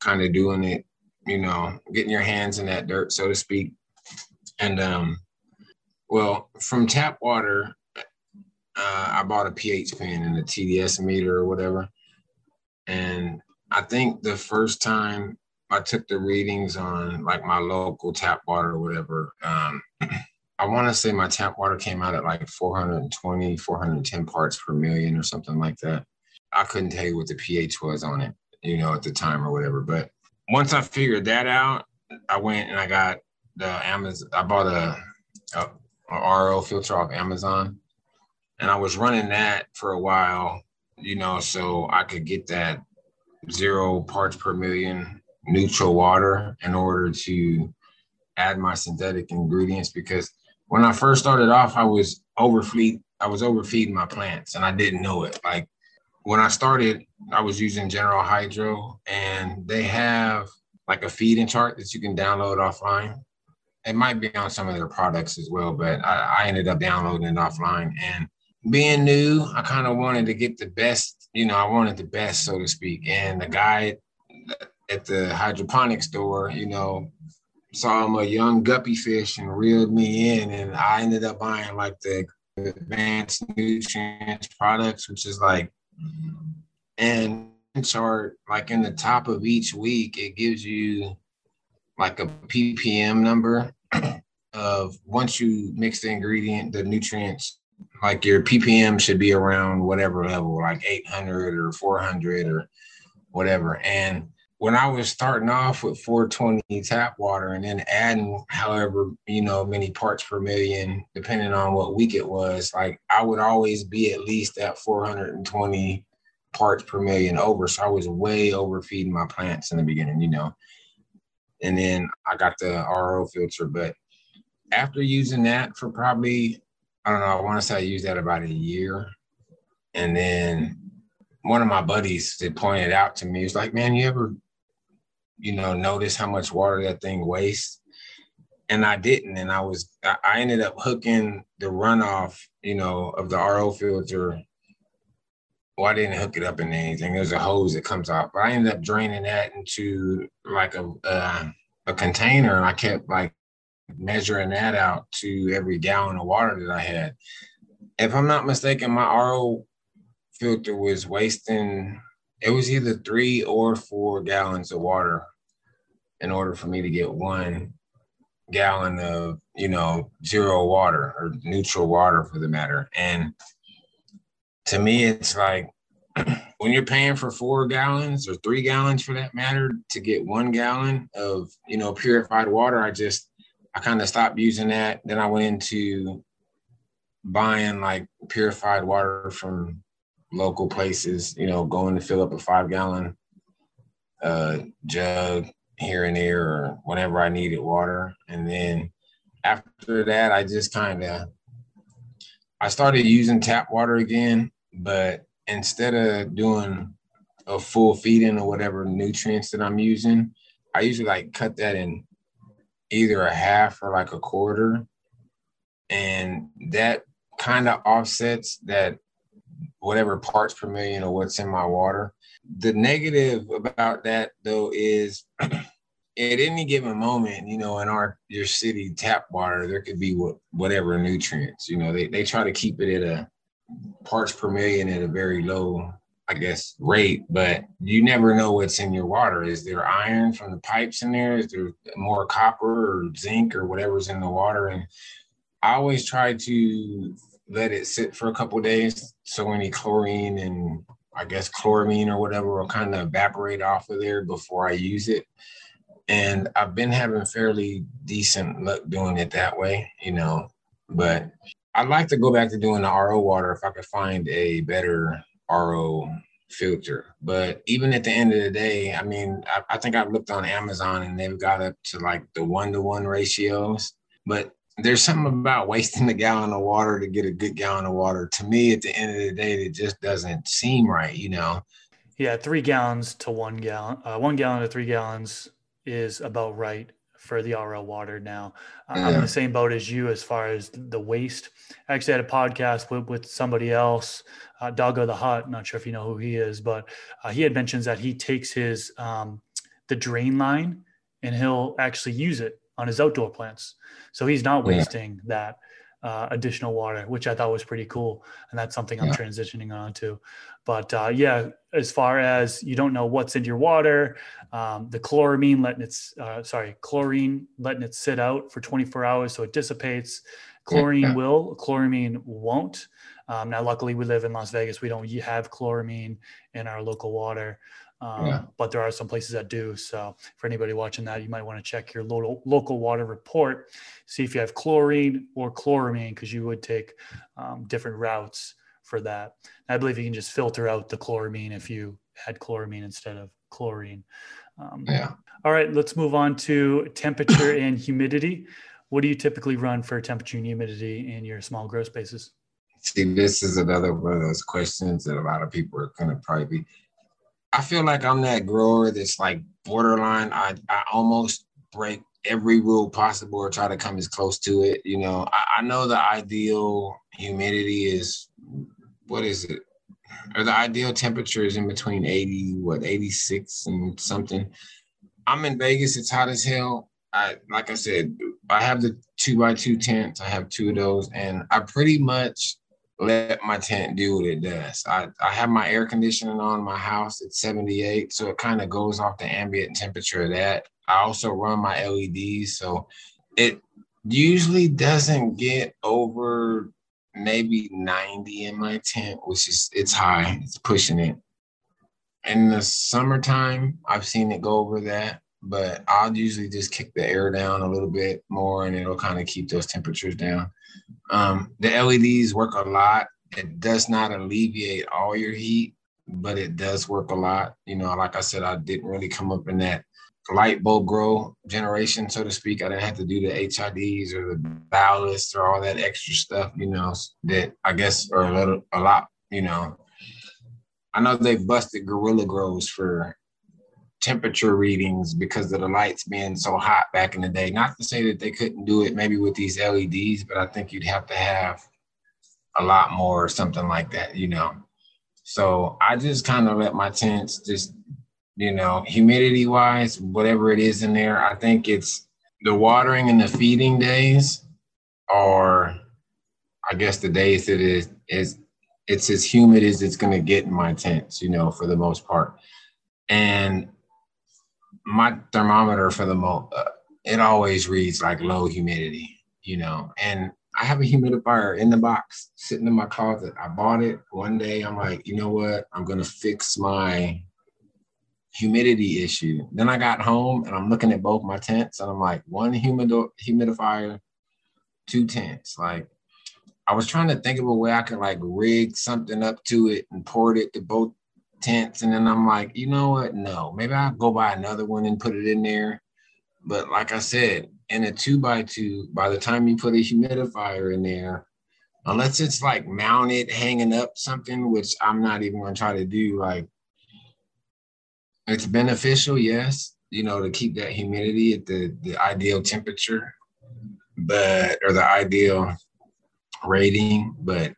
kind of doing it, you know, getting your hands in that dirt, so to speak. And um, well, from tap water, uh, I bought a pH pen and a TDS meter or whatever. And I think the first time I took the readings on like my local tap water or whatever, um, I want to say my tap water came out at like 420, 410 parts per million or something like that. I couldn't tell you what the pH was on it, you know, at the time or whatever. But once I figured that out, I went and I got the Amazon, I bought a, a RO filter off Amazon. And I was running that for a while, you know, so I could get that zero parts per million neutral water in order to add my synthetic ingredients because when I first started off, I was overfeed, I was overfeeding my plants and I didn't know it. Like when I started, I was using General Hydro and they have like a feeding chart that you can download offline it might be on some of their products as well, but I, I ended up downloading it offline. And being new, I kind of wanted to get the best, you know, I wanted the best, so to speak. And the guy at the hydroponic store, you know, saw him a young guppy fish and reeled me in. And I ended up buying like the advanced nutrients products, which is like, and chart like in the top of each week, it gives you like a ppm number of once you mix the ingredient, the nutrients, like your ppm should be around whatever level, like 800 or 400 or whatever. And when I was starting off with 420 tap water and then adding however, you know, many parts per million, depending on what week it was, like I would always be at least at 420 parts per million over. So I was way overfeeding my plants in the beginning, you know and then I got the RO filter. But after using that for probably, I don't know, I want to say I used that about a year. And then one of my buddies that pointed out to me, was like, man, you ever, you know, notice how much water that thing wastes? And I didn't. And I was, I ended up hooking the runoff, you know, of the RO filter well, I didn't hook it up in anything. There's a hose that comes off, but I ended up draining that into like a uh, a container, and I kept like measuring that out to every gallon of water that I had. If I'm not mistaken, my RO filter was wasting. It was either three or four gallons of water in order for me to get one gallon of you know zero water or neutral water for the matter and to me, it's like when you're paying for four gallons or three gallons for that matter to get one gallon of you know purified water, I just I kind of stopped using that. Then I went into buying like purified water from local places, you know, going to fill up a five gallon uh, jug here and there or whenever I needed water. And then after that, I just kind of I started using tap water again but instead of doing a full feeding or whatever nutrients that I'm using, I usually like cut that in either a half or like a quarter. And that kind of offsets that whatever parts per million or what's in my water. The negative about that though is at any given moment, you know, in our your city tap water, there could be what, whatever nutrients. You know, they, they try to keep it at a parts per million at a very low, I guess, rate, but you never know what's in your water. Is there iron from the pipes in there? Is there more copper or zinc or whatever's in the water? And I always try to let it sit for a couple days so any chlorine and I guess chloramine or whatever will kind of evaporate off of there before I use it. And I've been having fairly decent luck doing it that way, you know. But I'd like to go back to doing the RO water if I could find a better RO filter. But even at the end of the day, I mean, I, I think I've looked on Amazon and they've got up to like the one to one ratios. But there's something about wasting a gallon of water to get a good gallon of water. To me, at the end of the day, it just doesn't seem right, you know? Yeah, three gallons to one gallon, uh, one gallon to three gallons is about right for the RO water now. I'm in the same boat as you as far as the waste. I actually had a podcast with, with somebody else, uh, Doggo the Hut. Not sure if you know who he is, but uh, he had mentions that he takes his um, the drain line and he'll actually use it on his outdoor plants. So he's not wasting yeah. that uh, additional water, which I thought was pretty cool. And that's something I'm transitioning on to. But uh, yeah, as far as you don't know what's in your water, um, the chloramine letting its uh, sorry chlorine letting it sit out for 24 hours so it dissipates. Chlorine yeah. will, chloramine won't. Um, now, luckily, we live in Las Vegas. We don't have chloramine in our local water. Um, yeah. But there are some places that do. So for anybody watching that, you might want to check your local local water report, see if you have chlorine or chloramine, because you would take um, different routes for that. And I believe you can just filter out the chloramine if you had chloramine instead of chlorine. Um, yeah. All right, let's move on to temperature and humidity. What do you typically run for temperature and humidity in your small grow spaces? See, this is another one of those questions that a lot of people are to probably be I feel like I'm that grower that's like borderline. I, I almost break every rule possible or try to come as close to it. You know, I, I know the ideal humidity is what is it? Or the ideal temperature is in between 80, what, 86 and something. I'm in Vegas, it's hot as hell. I like I said, I have the two by two tents. I have two of those, and I pretty much let my tent do what it does. I, I have my air conditioning on my house at 78, so it kind of goes off the ambient temperature of that. I also run my LEDs, so it usually doesn't get over maybe 90 in my tent, which is it's high, it's pushing it. In the summertime, I've seen it go over that, but I'll usually just kick the air down a little bit more and it'll kind of keep those temperatures down. Um, the LEDs work a lot. It does not alleviate all your heat, but it does work a lot. You know, like I said, I didn't really come up in that light bulb grow generation, so to speak. I didn't have to do the HIDs or the ballasts or all that extra stuff, you know, that I guess are a little, a lot, you know. I know they busted Gorilla Grows for temperature readings because of the lights being so hot back in the day. Not to say that they couldn't do it maybe with these LEDs, but I think you'd have to have a lot more or something like that, you know. So I just kind of let my tents just, you know, humidity wise, whatever it is in there, I think it's the watering and the feeding days are, I guess, the days that is is it's as humid as it's going to get in my tents, you know, for the most part. And my thermometer for the most, uh, it always reads like low humidity, you know, and I have a humidifier in the box sitting in my closet. I bought it one day. I'm like, you know what? I'm going to fix my humidity issue. Then I got home and I'm looking at both my tents and I'm like, one humido- humidifier, two tents. Like, I was trying to think of a way I could like rig something up to it and port it to both tents. And then I'm like, you know what? No, maybe I'll go buy another one and put it in there. But like I said, in a two by two, by the time you put a humidifier in there, unless it's like mounted, hanging up something, which I'm not even gonna try to do, like it's beneficial, yes, you know, to keep that humidity at the, the ideal temperature, but or the ideal rating, but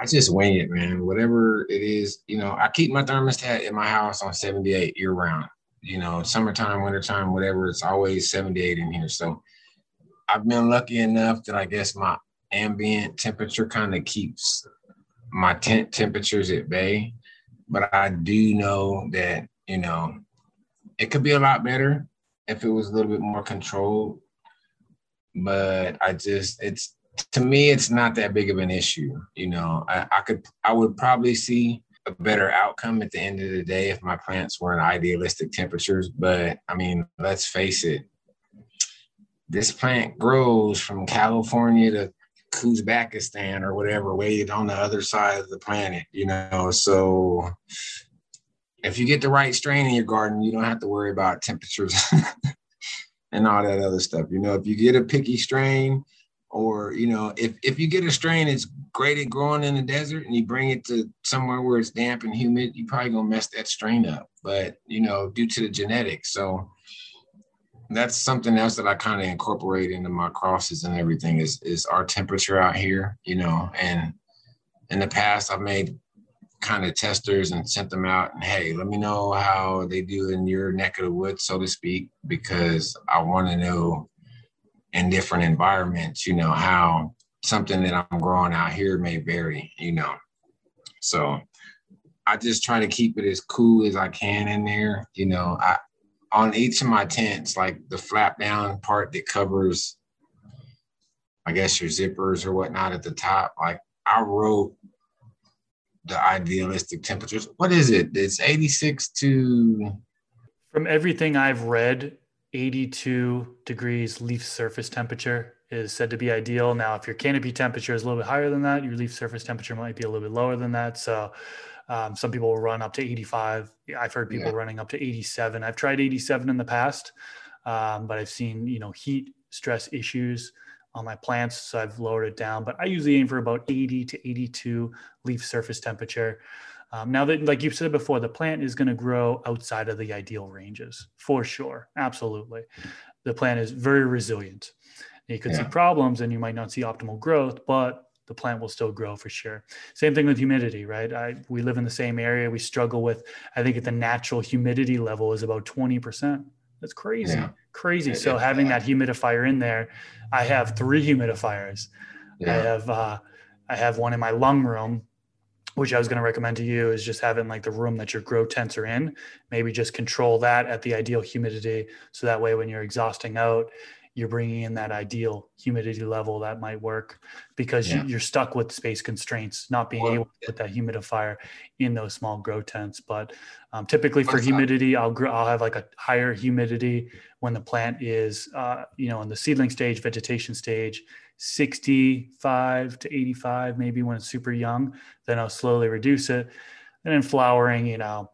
I just wing it, man. Whatever it is, you know, I keep my thermostat in my house on 78 year round you know, summertime, wintertime, whatever, it's always 78 in here. So I've been lucky enough that I guess my ambient temperature kind of keeps my tent temperatures at bay. But I do know that, you know, it could be a lot better if it was a little bit more controlled. But I just, it's, to me, it's not that big of an issue. You know, I, I could, I would probably see a better outcome at the end of the day if my plants were in idealistic temperatures. But I mean, let's face it, this plant grows from California to Uzbekistan or whatever, way on the other side of the planet, you know. So if you get the right strain in your garden, you don't have to worry about temperatures and all that other stuff. You know, if you get a picky strain, or you know if if you get a strain it's great at growing in the desert and you bring it to somewhere where it's damp and humid you probably gonna mess that strain up but you know due to the genetics. So that's something else that i kind of incorporate into my crosses and everything is is our temperature out here you know and in the past i've made kind of testers and sent them out and hey let me know how they do in your neck of the woods so to speak because i want to know in different environments, you know, how something that I'm growing out here may vary, you know. So I just try to keep it as cool as I can in there. You know, I on each of my tents, like the flap down part that covers, I guess your zippers or whatnot at the top, like I wrote the idealistic temperatures. What is it? It's 86 to from everything I've read, 82 degrees leaf surface temperature is said to be ideal. Now, if your canopy temperature is a little bit higher than that, your leaf surface temperature might be a little bit lower than that. So, um, some people will run up to 85. I've heard people yeah. running up to 87. I've tried 87 in the past, um, but I've seen you know heat stress issues on my plants, so I've lowered it down. But I usually aim for about 80 to 82 leaf surface temperature. Um, now that, like you said before, the plant is going to grow outside of the ideal ranges for sure. Absolutely. The plant is very resilient. You could yeah. see problems and you might not see optimal growth, but the plant will still grow for sure. Same thing with humidity, right? I, we live in the same area. We struggle with, I think at the natural humidity level is about 20%. That's crazy, yeah. crazy. So having that humidifier in there, I have three humidifiers. Yeah. I have, uh, I have one in my lung room which I was going to recommend to you is just having like the room that your grow tents are in. Maybe just control that at the ideal humidity. So that way, when you're exhausting out, you're bringing in that ideal humidity level that might work because yeah. you, are stuck with space constraints, not being well, able to put that humidifier in those small grow tents. But um, typically for humidity, I'll grow, I'll have like a higher humidity when the plant is, uh, you know, in the seedling stage, vegetation stage, 65 to 85, maybe when it's super young. Then I'll slowly reduce it. And then flowering, you know,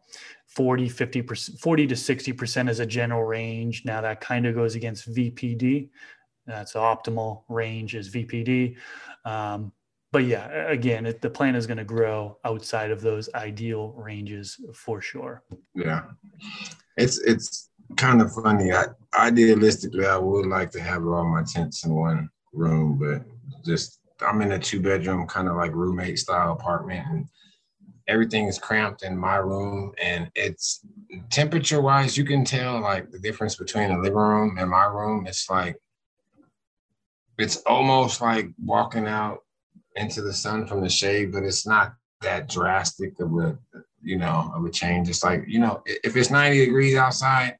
40, 50%, 40 to 60% is a general range. Now that kind of goes against VPD. That's the optimal range is VPD. Um, but yeah, again, it, the plant is going to grow outside of those ideal ranges for sure. Yeah, it's it's kind of funny. I, idealistically, I would like to have all my tents in one room, but just I'm in a two bedroom kind of like roommate style apartment and everything is cramped in my room and it's temperature wise, you can tell like the difference between the living room and my room. It's like it's almost like walking out into the sun from the shade, but it's not that drastic of a you know of a change. It's like you know if it's 90 degrees outside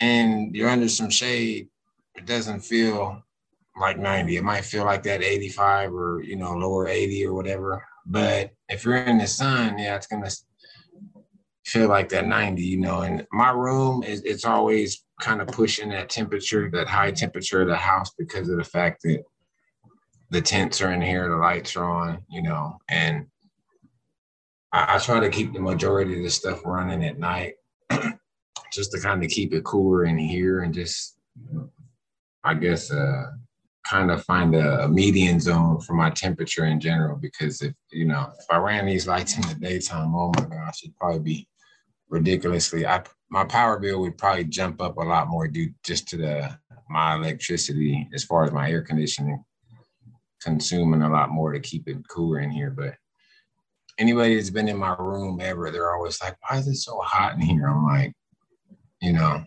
and you're under some shade, it doesn't feel like 90. It might feel like that 85 or you know lower 80 or whatever. But if you're in the sun, yeah, it's gonna feel like that 90, you know. And my room is it's always kind of pushing that temperature, that high temperature of the house because of the fact that the tents are in here, the lights are on, you know, and I, I try to keep the majority of the stuff running at night just to kind of keep it cooler in here and just I guess uh kind of find a, median zone for my temperature in general because if you know if I ran these lights in the daytime, oh my gosh, it'd probably be ridiculously. I my power bill would probably jump up a lot more due just to the my electricity as far as my air conditioning consuming a lot more to keep it cooler in here. But anybody that's been in my room ever, they're always like, "Why is it so hot in here?" I'm like, you know,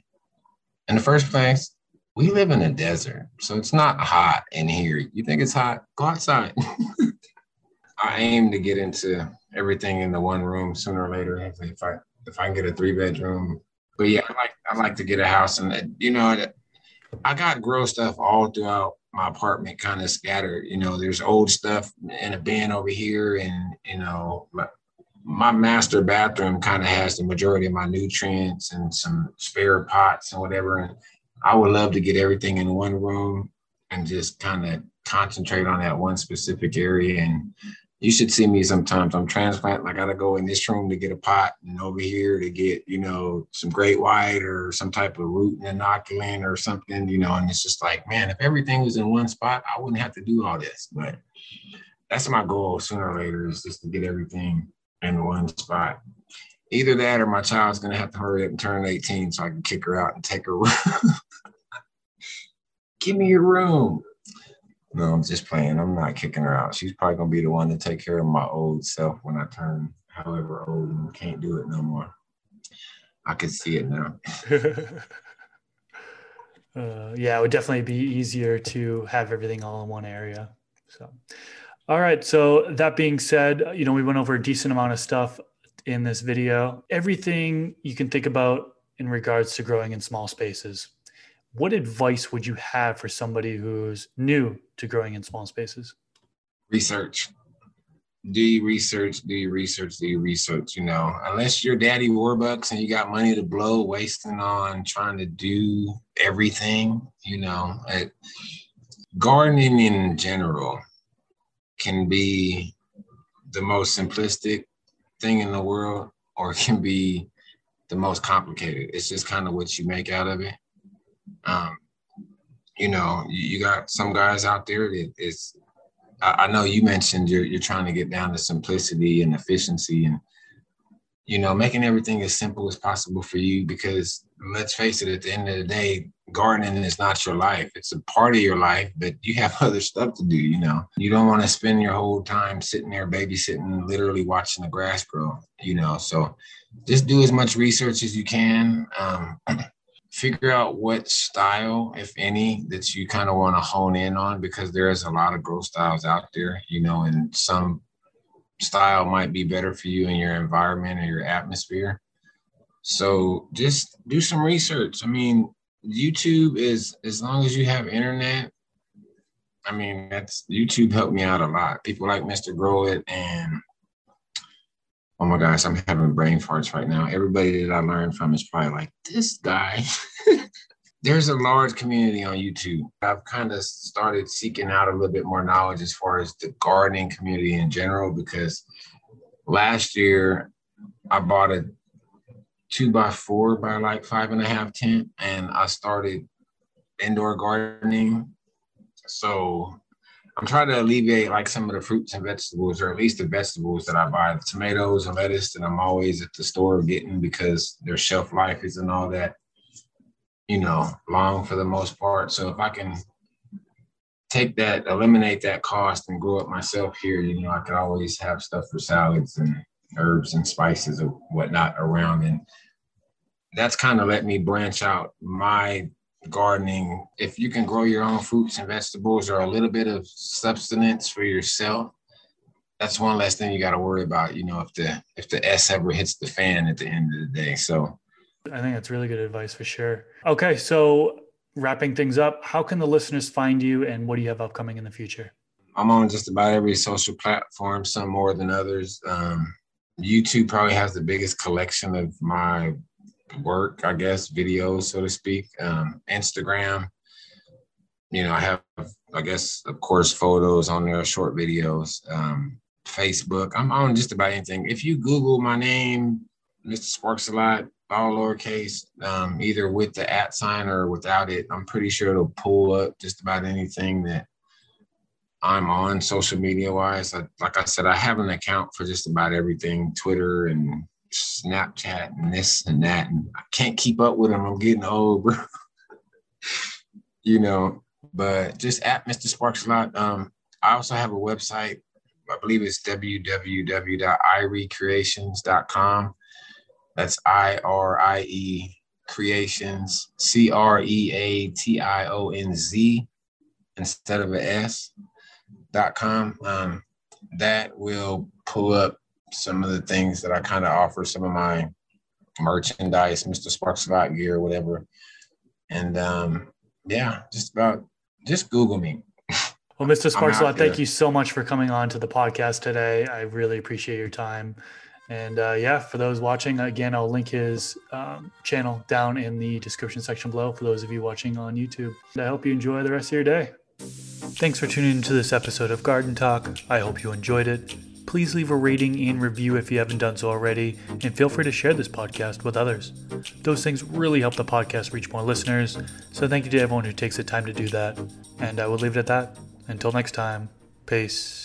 in the first place, we live in a desert, so it's not hot in here. You think it's hot? Go outside. I aim to get into everything in the one room sooner or later. If I if I can get a three bedroom, but yeah, I like I like to get a house, and you know, I got grow stuff all throughout my apartment, kind of scattered. You know, there's old stuff in a bin over here, and you know, my, my master bathroom kind of has the majority of my nutrients and some spare pots and whatever. And I would love to get everything in one room and just kind of concentrate on that one specific area. And you should see me sometimes. I'm transplanting. I got to go in this room to get a pot and over here to get, you know, some great white or some type of root and inoculant or something, you know. And it's just like, man, if everything was in one spot, I wouldn't have to do all this. But that's my goal sooner or later is just to get everything in one spot either that or my child's gonna have to hurry up and turn 18 so I can kick her out and take her. Room. Give me your room. No, I'm just playing. I'm not kicking her out. She's probably gonna be the one to take care of my old self when I turn however old and can't do it no more. I can see it now. uh, yeah, it would definitely be easier to have everything all in one area. So, all right. So that being said, you know, we went over a decent amount of stuff in this video. Everything you can think about in regards to growing in small spaces. What advice would you have for somebody who's new to growing in small spaces? Research. Do you research? Do you research? Do you research? You know, unless you're daddy warbucks and you got money to blow, wasting on trying to do everything, you know, it, gardening in general can be the most simplistic thing in the world or it can be the most complicated. It's just kind of what you make out of it. Um, you know, you, you, got some guys out there that is, I, I know you mentioned you're, you're trying to get down to simplicity and efficiency and, you know, making everything as simple as possible for you because let's face it, at the end of the day, gardening is not your life. It's a part of your life, but you have other stuff to do, you know. You don't want to spend your whole time sitting there babysitting, literally watching the grass grow, you know. So just do as much research as you can. Um, figure out what style, if any, that you kind of want to hone in on because there's a lot of growth styles out there, you know, and some style might be better for you in your environment or your atmosphere. So just do some research. I mean, YouTube is as long as you have internet. I mean, that's YouTube helped me out a lot. People like Mr. Grow It and oh my gosh, I'm having brain farts right now. Everybody that I learned from is probably like this guy. There's a large community on YouTube. I've kind of started seeking out a little bit more knowledge as far as the gardening community in general because last year I bought a two by four by like five and a half tent, and I started indoor gardening. So I'm trying to alleviate like some of the fruits and vegetables, or at least the vegetables that I buy, the tomatoes and lettuce that I'm always at the store getting because their shelf life isn't all that, you know, long for the most part. So if I can take that, eliminate that cost and grow it myself here, you know, I could always have stuff for salads and herbs and spices or whatnot around. And that's kind of let me branch out my gardening. If you can grow your own fruits and vegetables or a little bit of substance for yourself, that's one less thing you got to worry about. You know, if the if the S ever hits the fan at the end of the day. So I think that's really good advice for sure. Okay, so wrapping things up, how can the listeners find you and what do you have upcoming in the future? I'm on just about every social platform, some more than others. Um, YouTube probably has the biggest collection of my work, I guess, videos, so to speak. Um, Instagram, you know, I have, I guess, of course, photos on there, short videos. Um, Facebook, I'm on just about anything. If you Google my name, Mr. Sparkzalot, all lowercase, um, either with the at sign or without it, I'm pretty sure it'll pull up just about anything that I'm on social media wise. I, like I said, I have an account for just about everything Twitter and Snapchat and this and that. And I can't keep up with them. I'm getting old, bro. you know, but just at Mr. Sparkzalot. Um, I also have a website. I believe it's www.iriecreationz.com. That's I R I E creations, C R E A T I O N Z instead of an S dot com. Um, that will pull up some of the things that I kind of offer, some of my merchandise, Mr. Sparkzalot gear, whatever. And um, yeah, just about just Google me. Well, Mr. Sparkzalot, thank you so much for coming on to the podcast today. I really appreciate your time. And uh, yeah, for those watching, again, I'll link his um, channel down in the description section below for those of you watching on YouTube. And I hope you enjoy the rest of your day. Thanks for tuning into this episode of Garden Talk. I hope you enjoyed it. Please leave a rating and review if you haven't done so already, and feel free to share this podcast with others. Those things really help the podcast reach more listeners, so thank you to everyone who takes the time to do that. And I will leave it at that. Until next time, peace.